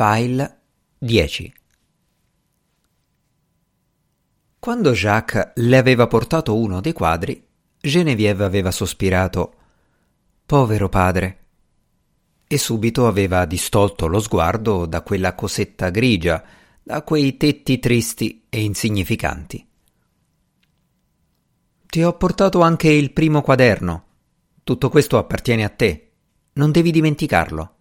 File 10 Quando Jacques le aveva portato uno dei quadri, Geneviève aveva sospirato Povero padre. E subito aveva distolto lo sguardo da quella cosetta grigia, da quei tetti tristi e insignificanti. Ti ho portato anche il primo quaderno. Tutto questo appartiene a te. Non devi dimenticarlo.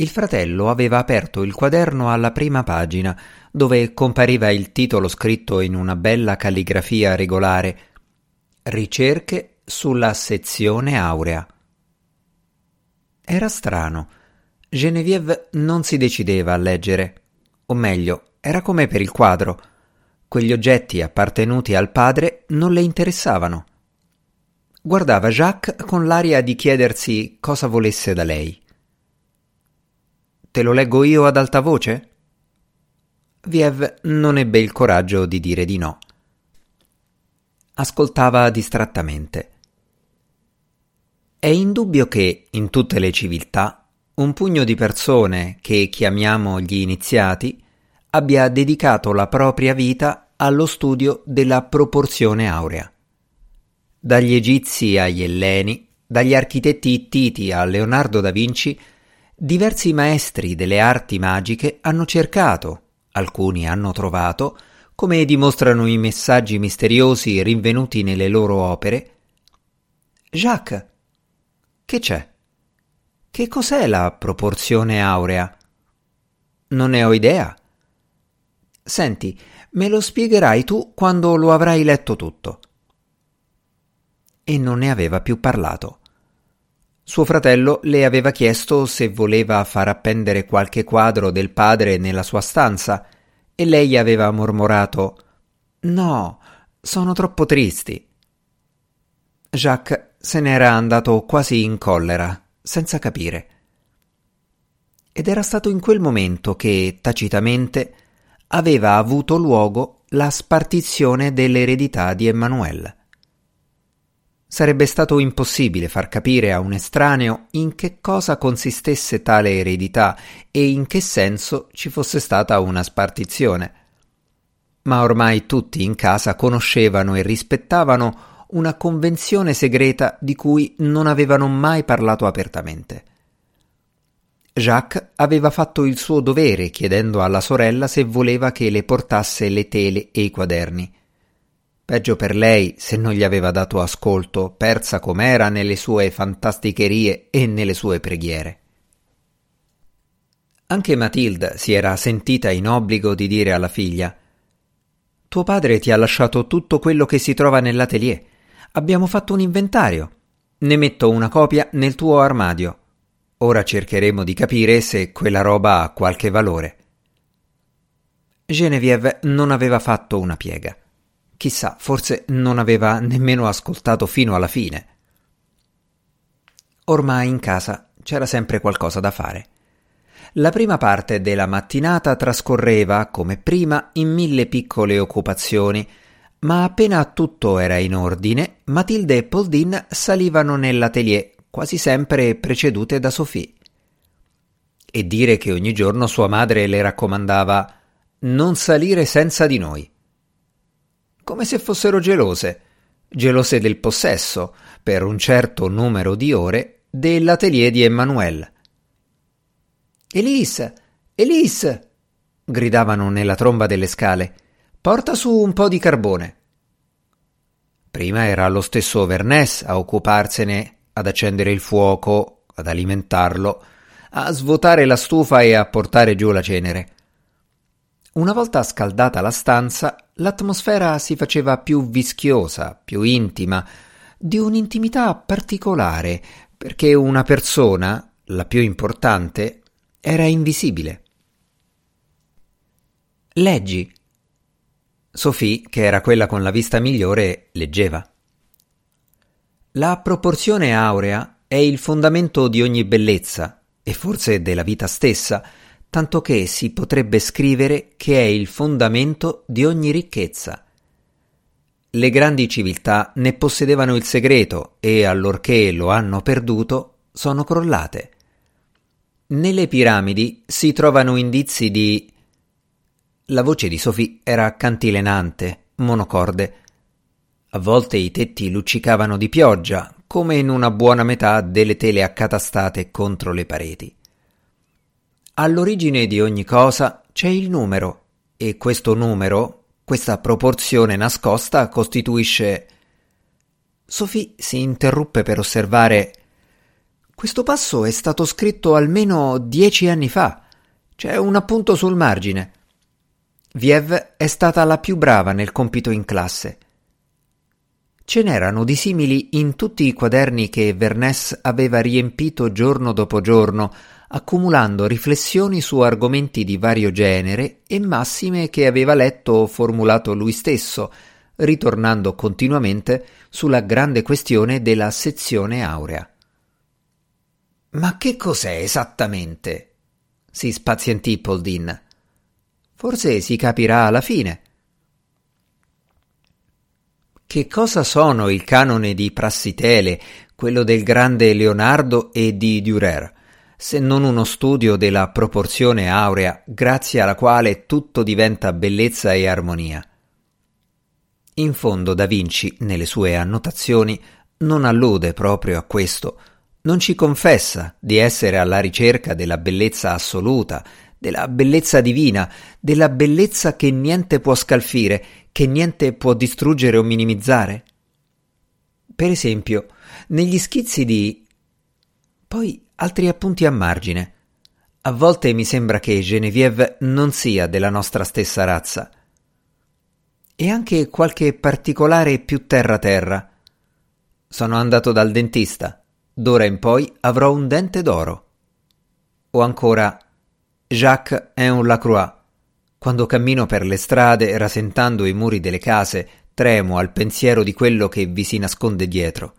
Il fratello aveva aperto il quaderno alla prima pagina, dove compariva il titolo scritto in una bella calligrafia regolare Ricerche sulla sezione aurea. Era strano. Geneviève non si decideva a leggere. O meglio, era come per il quadro. Quegli oggetti appartenuti al padre non le interessavano. Guardava Jacques con l'aria di chiedersi cosa volesse da lei. Te lo leggo io ad alta voce? Viev non ebbe il coraggio di dire di no. Ascoltava distrattamente. È indubbio che, in tutte le civiltà, un pugno di persone che chiamiamo gli iniziati abbia dedicato la propria vita allo studio della proporzione aurea. Dagli egizi agli elleni, dagli architetti ittiti a Leonardo da Vinci, Diversi maestri delle arti magiche hanno cercato, alcuni hanno trovato, come dimostrano i messaggi misteriosi rinvenuti nelle loro opere. Jacques, che c'è? Che cos'è la proporzione aurea? Non ne ho idea. Senti, me lo spiegherai tu quando lo avrai letto tutto. E non ne aveva più parlato. Suo fratello le aveva chiesto se voleva far appendere qualche quadro del padre nella sua stanza e lei aveva mormorato No, sono troppo tristi. Jacques se n'era andato quasi in collera, senza capire. Ed era stato in quel momento che, tacitamente, aveva avuto luogo la spartizione dell'eredità di Emmanuel. Sarebbe stato impossibile far capire a un estraneo in che cosa consistesse tale eredità e in che senso ci fosse stata una spartizione. Ma ormai tutti in casa conoscevano e rispettavano una convenzione segreta di cui non avevano mai parlato apertamente. Jacques aveva fatto il suo dovere chiedendo alla sorella se voleva che le portasse le tele e i quaderni. Peggio per lei se non gli aveva dato ascolto, persa com'era nelle sue fantasticherie e nelle sue preghiere. Anche Matilda si era sentita in obbligo di dire alla figlia Tuo padre ti ha lasciato tutto quello che si trova nell'atelier. Abbiamo fatto un inventario. Ne metto una copia nel tuo armadio. Ora cercheremo di capire se quella roba ha qualche valore. Genevieve non aveva fatto una piega. Chissà, forse non aveva nemmeno ascoltato fino alla fine. Ormai in casa c'era sempre qualcosa da fare. La prima parte della mattinata trascorreva, come prima, in mille piccole occupazioni, ma appena tutto era in ordine, Matilde e Poldin salivano nell'atelier, quasi sempre precedute da Sophie. E dire che ogni giorno sua madre le raccomandava non salire senza di noi come se fossero gelose, gelose del possesso, per un certo numero di ore, dell'atelier di Emmanuel. Elise, Elise, gridavano nella tromba delle scale, porta su un po' di carbone. Prima era lo stesso Vernès a occuparsene, ad accendere il fuoco, ad alimentarlo, a svuotare la stufa e a portare giù la cenere. Una volta scaldata la stanza, l'atmosfera si faceva più vischiosa, più intima, di un'intimità particolare, perché una persona, la più importante, era invisibile. Leggi. Sophie, che era quella con la vista migliore, leggeva. La proporzione aurea è il fondamento di ogni bellezza, e forse della vita stessa, tanto che si potrebbe scrivere che è il fondamento di ogni ricchezza. Le grandi civiltà ne possedevano il segreto e, allorché lo hanno perduto, sono crollate. Nelle piramidi si trovano indizi di... La voce di Sophie era cantilenante, monocorde. A volte i tetti luccicavano di pioggia, come in una buona metà delle tele accatastate contro le pareti. All'origine di ogni cosa c'è il numero, e questo numero, questa proporzione nascosta, costituisce. Sophie si interruppe per osservare. Questo passo è stato scritto almeno dieci anni fa. C'è un appunto sul margine. Viev è stata la più brava nel compito in classe. Ce n'erano di simili in tutti i quaderni che Vernès aveva riempito giorno dopo giorno, accumulando riflessioni su argomenti di vario genere e massime che aveva letto o formulato lui stesso, ritornando continuamente sulla grande questione della sezione aurea. Ma che cos'è esattamente? si spazientì Poldin. Forse si capirà alla fine. Che cosa sono il canone di Prassitele, quello del grande Leonardo e di Dürer, se non uno studio della proporzione aurea grazie alla quale tutto diventa bellezza e armonia? In fondo Da Vinci, nelle sue annotazioni, non allude proprio a questo, non ci confessa di essere alla ricerca della bellezza assoluta, della bellezza divina, della bellezza che niente può scalfire, che niente può distruggere o minimizzare? Per esempio, negli schizzi di... Poi altri appunti a margine. A volte mi sembra che Genevieve non sia della nostra stessa razza. E anche qualche particolare più terra-terra. Sono andato dal dentista. D'ora in poi avrò un dente d'oro. O ancora Jacques è un Lacroix. Quando cammino per le strade, rasentando i muri delle case, tremo al pensiero di quello che vi si nasconde dietro.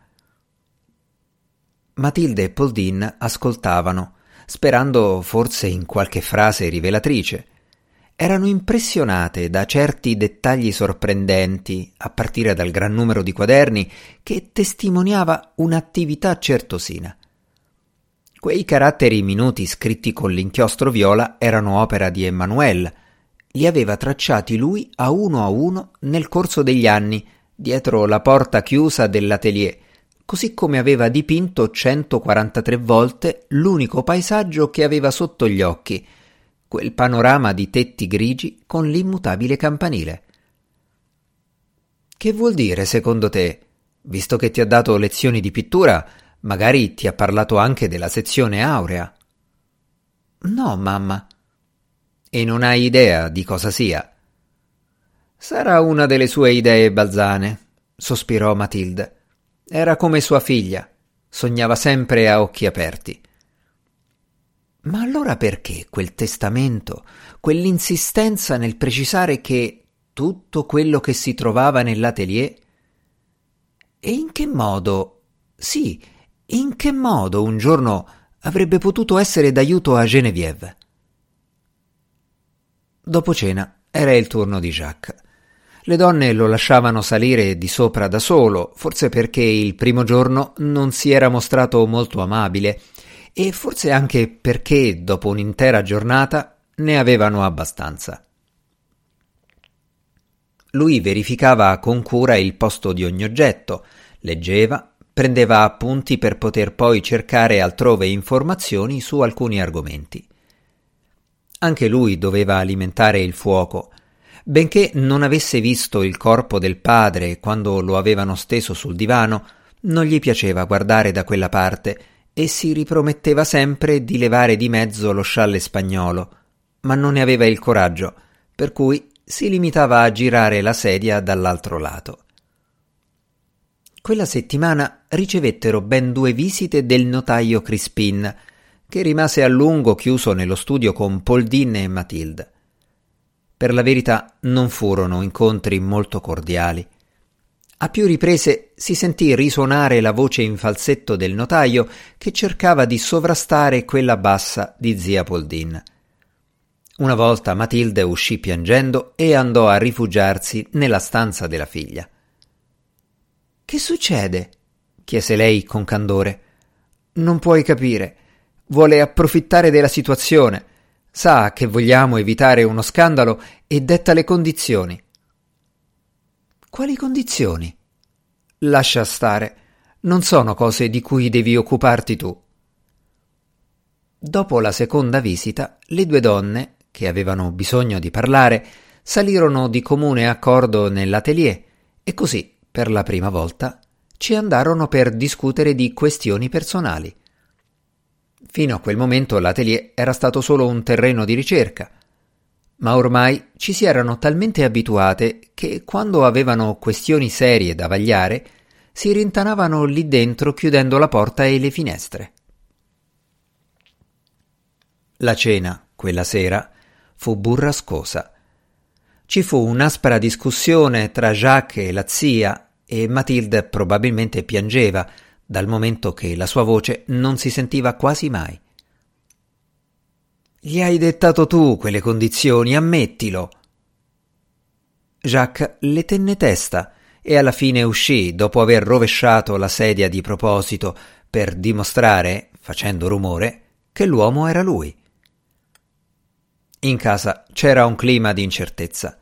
Matilde e Poldin ascoltavano, sperando forse in qualche frase rivelatrice. Erano impressionate da certi dettagli sorprendenti, a partire dal gran numero di quaderni che testimoniava un'attività certosina. Quei caratteri minuti scritti con l'inchiostro viola erano opera di Emmanuel. Li aveva tracciati lui a uno a uno nel corso degli anni, dietro la porta chiusa dell'atelier, così come aveva dipinto 143 volte l'unico paesaggio che aveva sotto gli occhi, quel panorama di tetti grigi con l'immutabile campanile. Che vuol dire, secondo te? Visto che ti ha dato lezioni di pittura, Magari ti ha parlato anche della sezione aurea. No, mamma. E non hai idea di cosa sia. Sarà una delle sue idee balzane, sospirò Matilde. Era come sua figlia, sognava sempre a occhi aperti. Ma allora perché quel testamento, quell'insistenza nel precisare che tutto quello che si trovava nell'atelier? E in che modo? Sì, in che modo un giorno avrebbe potuto essere d'aiuto a Genevieve? Dopo cena era il turno di Jacques. Le donne lo lasciavano salire di sopra da solo, forse perché il primo giorno non si era mostrato molto amabile e forse anche perché dopo un'intera giornata ne avevano abbastanza. Lui verificava con cura il posto di ogni oggetto, leggeva, Prendeva appunti per poter poi cercare altrove informazioni su alcuni argomenti. Anche lui doveva alimentare il fuoco. Benché non avesse visto il corpo del padre quando lo avevano steso sul divano, non gli piaceva guardare da quella parte e si riprometteva sempre di levare di mezzo lo scialle spagnolo, ma non ne aveva il coraggio, per cui si limitava a girare la sedia dall'altro lato. Quella settimana ricevettero ben due visite del notaio Crispin, che rimase a lungo chiuso nello studio con Poldin e Matilde. Per la verità non furono incontri molto cordiali. A più riprese si sentì risuonare la voce in falsetto del notaio che cercava di sovrastare quella bassa di zia Poldin. Una volta Matilde uscì piangendo e andò a rifugiarsi nella stanza della figlia. Che succede? chiese lei con candore. Non puoi capire. vuole approfittare della situazione. Sa che vogliamo evitare uno scandalo e detta le condizioni. Quali condizioni? Lascia stare. Non sono cose di cui devi occuparti tu. Dopo la seconda visita, le due donne, che avevano bisogno di parlare, salirono di comune accordo nell'atelier e così, per la prima volta, ci andarono per discutere di questioni personali. Fino a quel momento l'atelier era stato solo un terreno di ricerca, ma ormai ci si erano talmente abituate che quando avevano questioni serie da vagliare si rintanavano lì dentro chiudendo la porta e le finestre. La cena, quella sera, fu burrascosa. Ci fu un'aspra discussione tra Jacques e la zia e Matilde probabilmente piangeva dal momento che la sua voce non si sentiva quasi mai. Gli hai dettato tu quelle condizioni, ammettilo. Jacques le tenne testa e alla fine uscì dopo aver rovesciato la sedia di proposito per dimostrare, facendo rumore, che l'uomo era lui. In casa c'era un clima di incertezza.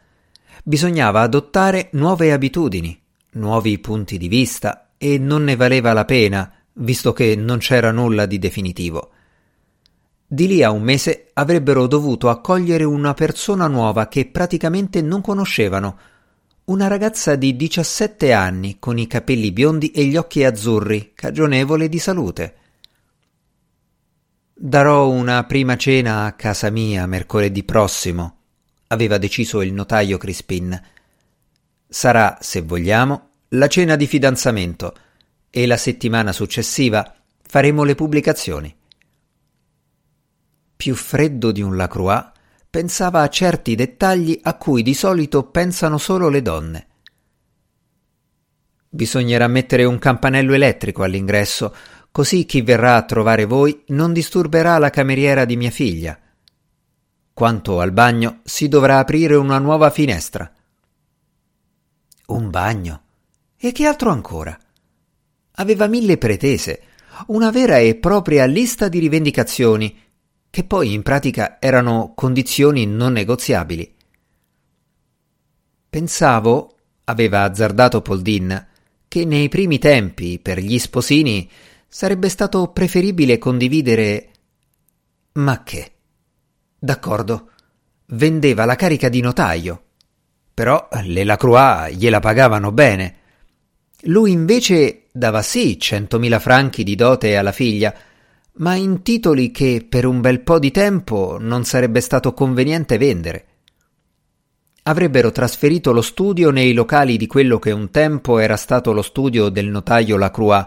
Bisognava adottare nuove abitudini, nuovi punti di vista e non ne valeva la pena, visto che non c'era nulla di definitivo. Di lì a un mese avrebbero dovuto accogliere una persona nuova che praticamente non conoscevano, una ragazza di 17 anni con i capelli biondi e gli occhi azzurri, cagionevole di salute. Darò una prima cena a casa mia mercoledì prossimo, aveva deciso il notaio Crispin. Sarà, se vogliamo, la cena di fidanzamento e la settimana successiva faremo le pubblicazioni. Più freddo di un Lacroix, pensava a certi dettagli a cui di solito pensano solo le donne. Bisognerà mettere un campanello elettrico all'ingresso, così chi verrà a trovare voi non disturberà la cameriera di mia figlia. Quanto al bagno, si dovrà aprire una nuova finestra. Un bagno? E che altro ancora? Aveva mille pretese, una vera e propria lista di rivendicazioni, che poi in pratica erano condizioni non negoziabili. Pensavo, aveva azzardato Poldin, che nei primi tempi, per gli sposini, sarebbe stato preferibile condividere. Ma che? D'accordo, vendeva la carica di notaio. Però le Lacroix gliela pagavano bene. Lui invece dava sì centomila franchi di dote alla figlia, ma in titoli che per un bel po' di tempo non sarebbe stato conveniente vendere. Avrebbero trasferito lo studio nei locali di quello che un tempo era stato lo studio del notaio Lacroix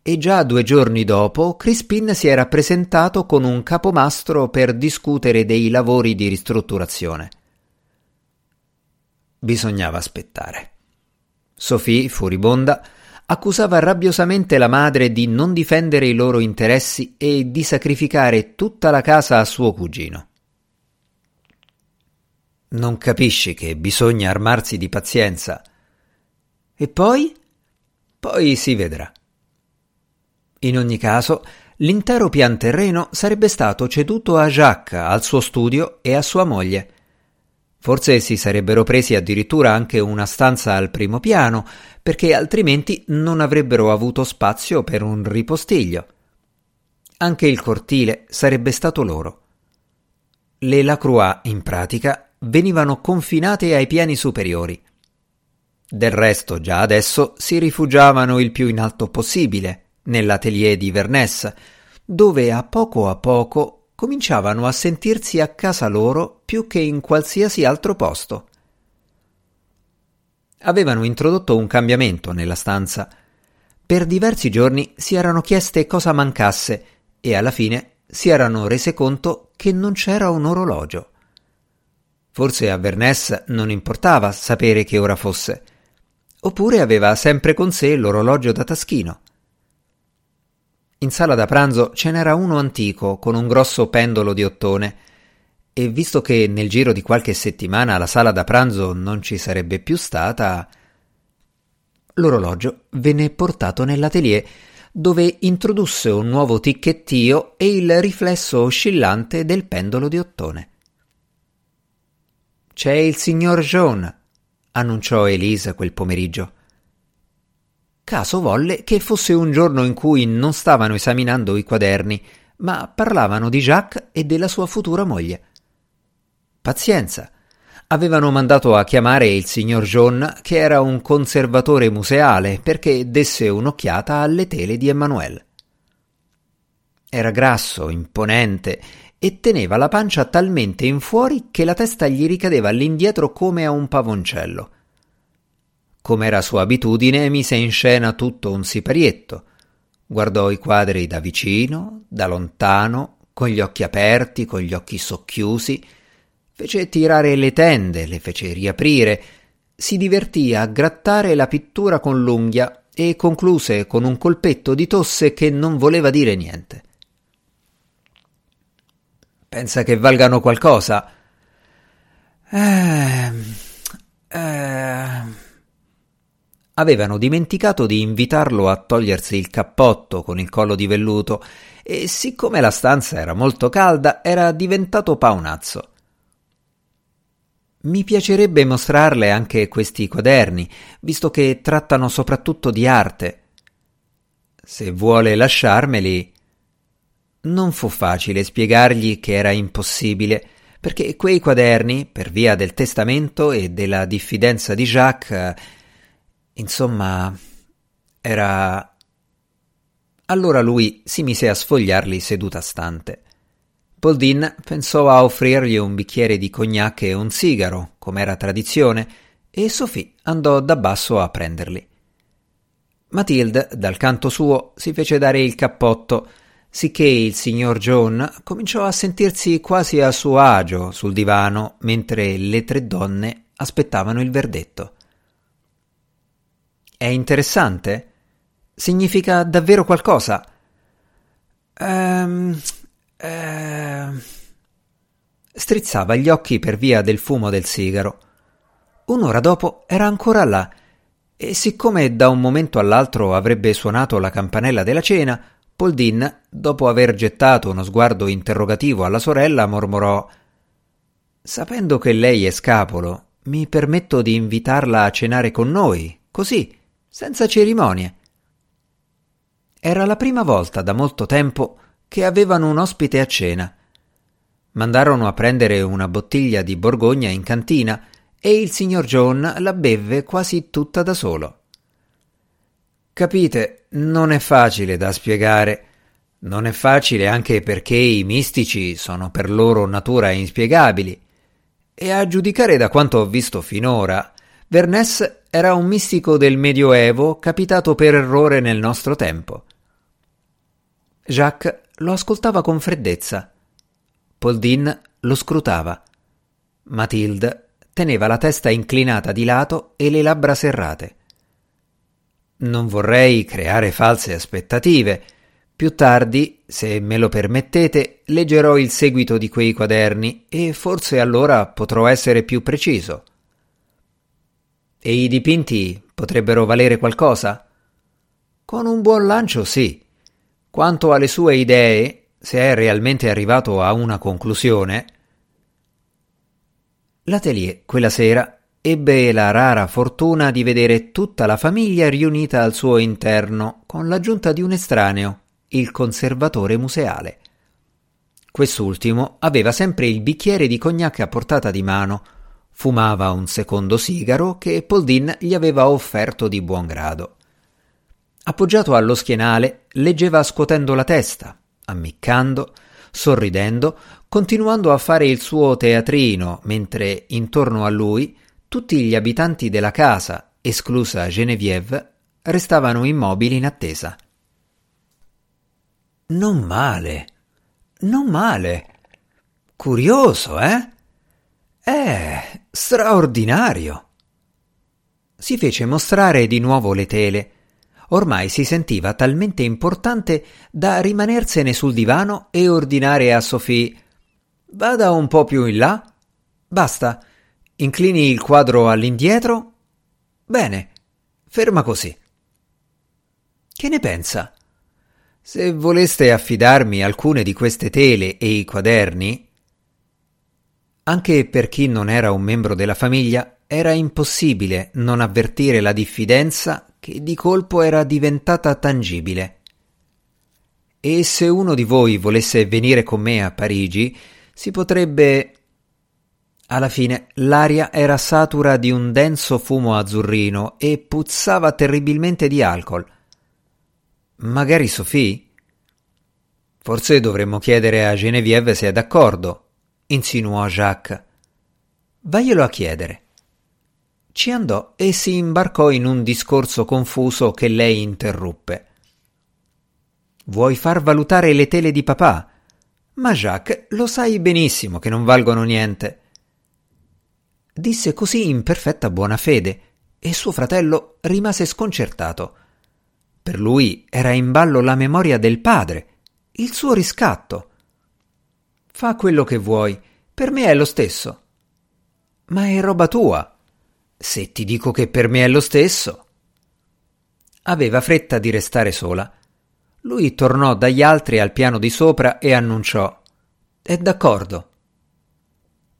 e già due giorni dopo Crispin si era presentato con un capomastro per discutere dei lavori di ristrutturazione. Bisognava aspettare. Sophie, furibonda, accusava rabbiosamente la madre di non difendere i loro interessi e di sacrificare tutta la casa a suo cugino. Non capisci che bisogna armarsi di pazienza. E poi? Poi si vedrà. In ogni caso, l'intero pian terreno sarebbe stato ceduto a Jacques, al suo studio e a sua moglie, Forse si sarebbero presi addirittura anche una stanza al primo piano, perché altrimenti non avrebbero avuto spazio per un ripostiglio. Anche il cortile sarebbe stato loro. Le Lacroix, in pratica, venivano confinate ai piani superiori. Del resto, già adesso si rifugiavano il più in alto possibile, nell'atelier di Vernesse, dove a poco a poco cominciavano a sentirsi a casa loro più che in qualsiasi altro posto. Avevano introdotto un cambiamento nella stanza. Per diversi giorni si erano chieste cosa mancasse e alla fine si erano rese conto che non c'era un orologio. Forse a Vernès non importava sapere che ora fosse, oppure aveva sempre con sé l'orologio da taschino. In sala da pranzo ce n'era uno antico con un grosso pendolo di ottone e visto che nel giro di qualche settimana la sala da pranzo non ci sarebbe più stata, l'orologio venne portato nell'atelier dove introdusse un nuovo ticchettio e il riflesso oscillante del pendolo di ottone. C'è il signor John, annunciò Elisa quel pomeriggio. Caso volle che fosse un giorno in cui non stavano esaminando i quaderni, ma parlavano di Jacques e della sua futura moglie. Pazienza. Avevano mandato a chiamare il signor John, che era un conservatore museale, perché desse un'occhiata alle tele di Emmanuel. Era grasso, imponente e teneva la pancia talmente in fuori che la testa gli ricadeva all'indietro come a un pavoncello. Come era sua abitudine, mise in scena tutto un siparietto. Guardò i quadri da vicino, da lontano, con gli occhi aperti, con gli occhi socchiusi, Fece tirare le tende, le fece riaprire, si divertì a grattare la pittura con l'unghia e concluse con un colpetto di tosse che non voleva dire niente. Pensa che valgano qualcosa? Eh, eh. Avevano dimenticato di invitarlo a togliersi il cappotto con il collo di velluto e siccome la stanza era molto calda era diventato paonazzo. Mi piacerebbe mostrarle anche questi quaderni, visto che trattano soprattutto di arte. Se vuole lasciarmeli. Non fu facile spiegargli che era impossibile, perché quei quaderni, per via del testamento e della diffidenza di Jacques, insomma, era. Allora lui si mise a sfogliarli seduta stante. Pauldin pensò a offrirgli un bicchiere di cognac e un sigaro, come era tradizione, e Sophie andò da basso a prenderli. Matilde, dal canto suo, si fece dare il cappotto, sicché il signor John cominciò a sentirsi quasi a suo agio sul divano mentre le tre donne aspettavano il verdetto. È interessante? Significa davvero qualcosa? Ehm, eh... Strizzava gli occhi per via del fumo del sigaro. Un'ora dopo era ancora là e siccome da un momento all'altro avrebbe suonato la campanella della cena, Poldin, dopo aver gettato uno sguardo interrogativo alla sorella, mormorò Sapendo che lei è scapolo, mi permetto di invitarla a cenare con noi, così, senza cerimonie. Era la prima volta da molto tempo che avevano un ospite a cena. Mandarono a prendere una bottiglia di Borgogna in cantina e il signor John la bevve quasi tutta da solo. Capite, non è facile da spiegare. Non è facile anche perché i mistici sono per loro natura inspiegabili. E a giudicare da quanto ho visto finora, Vernès era un mistico del Medioevo capitato per errore nel nostro tempo. Jacques lo ascoltava con freddezza. Poldin lo scrutava. Matilde teneva la testa inclinata di lato e le labbra serrate. Non vorrei creare false aspettative. Più tardi, se me lo permettete, leggerò il seguito di quei quaderni e forse allora potrò essere più preciso. E i dipinti potrebbero valere qualcosa? Con un buon lancio sì. Quanto alle sue idee, se è realmente arrivato a una conclusione, l'atelier quella sera ebbe la rara fortuna di vedere tutta la famiglia riunita al suo interno con l'aggiunta di un estraneo, il conservatore museale. Quest'ultimo aveva sempre il bicchiere di cognac a portata di mano, fumava un secondo sigaro che Poldin gli aveva offerto di buon grado. Appoggiato allo schienale, leggeva scuotendo la testa, ammiccando, sorridendo, continuando a fare il suo teatrino, mentre intorno a lui tutti gli abitanti della casa, esclusa Genevieve, restavano immobili in attesa. Non male, non male. Curioso, eh? Eh, straordinario. Si fece mostrare di nuovo le tele ormai si sentiva talmente importante da rimanersene sul divano e ordinare a Sophie Vada un po' più in là. Basta. Inclini il quadro all'indietro. Bene. Ferma così. Che ne pensa? Se voleste affidarmi alcune di queste tele e i quaderni, anche per chi non era un membro della famiglia, era impossibile non avvertire la diffidenza che di colpo era diventata tangibile. E se uno di voi volesse venire con me a Parigi, si potrebbe. Alla fine l'aria era satura di un denso fumo azzurrino e puzzava terribilmente di alcol. Magari Sophie? Forse dovremmo chiedere a Genevieve se è d'accordo, insinuò Jacques. Vaglielo a chiedere. Ci andò e si imbarcò in un discorso confuso che lei interruppe. Vuoi far valutare le tele di papà? Ma Jacques, lo sai benissimo che non valgono niente. Disse così in perfetta buona fede e suo fratello rimase sconcertato. Per lui era in ballo la memoria del padre, il suo riscatto. Fa quello che vuoi, per me è lo stesso. Ma è roba tua. Se ti dico che per me è lo stesso. Aveva fretta di restare sola. Lui tornò dagli altri al piano di sopra e annunciò È d'accordo.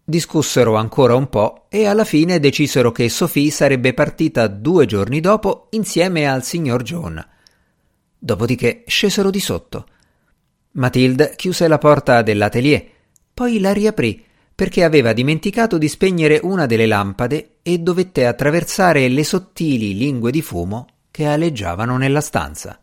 Discussero ancora un po' e alla fine decisero che Sophie sarebbe partita due giorni dopo insieme al signor John. Dopodiché scesero di sotto. Matilde chiuse la porta dell'atelier, poi la riaprì perché aveva dimenticato di spegnere una delle lampade e dovette attraversare le sottili lingue di fumo che aleggiavano nella stanza.